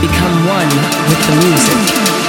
Become one with the music.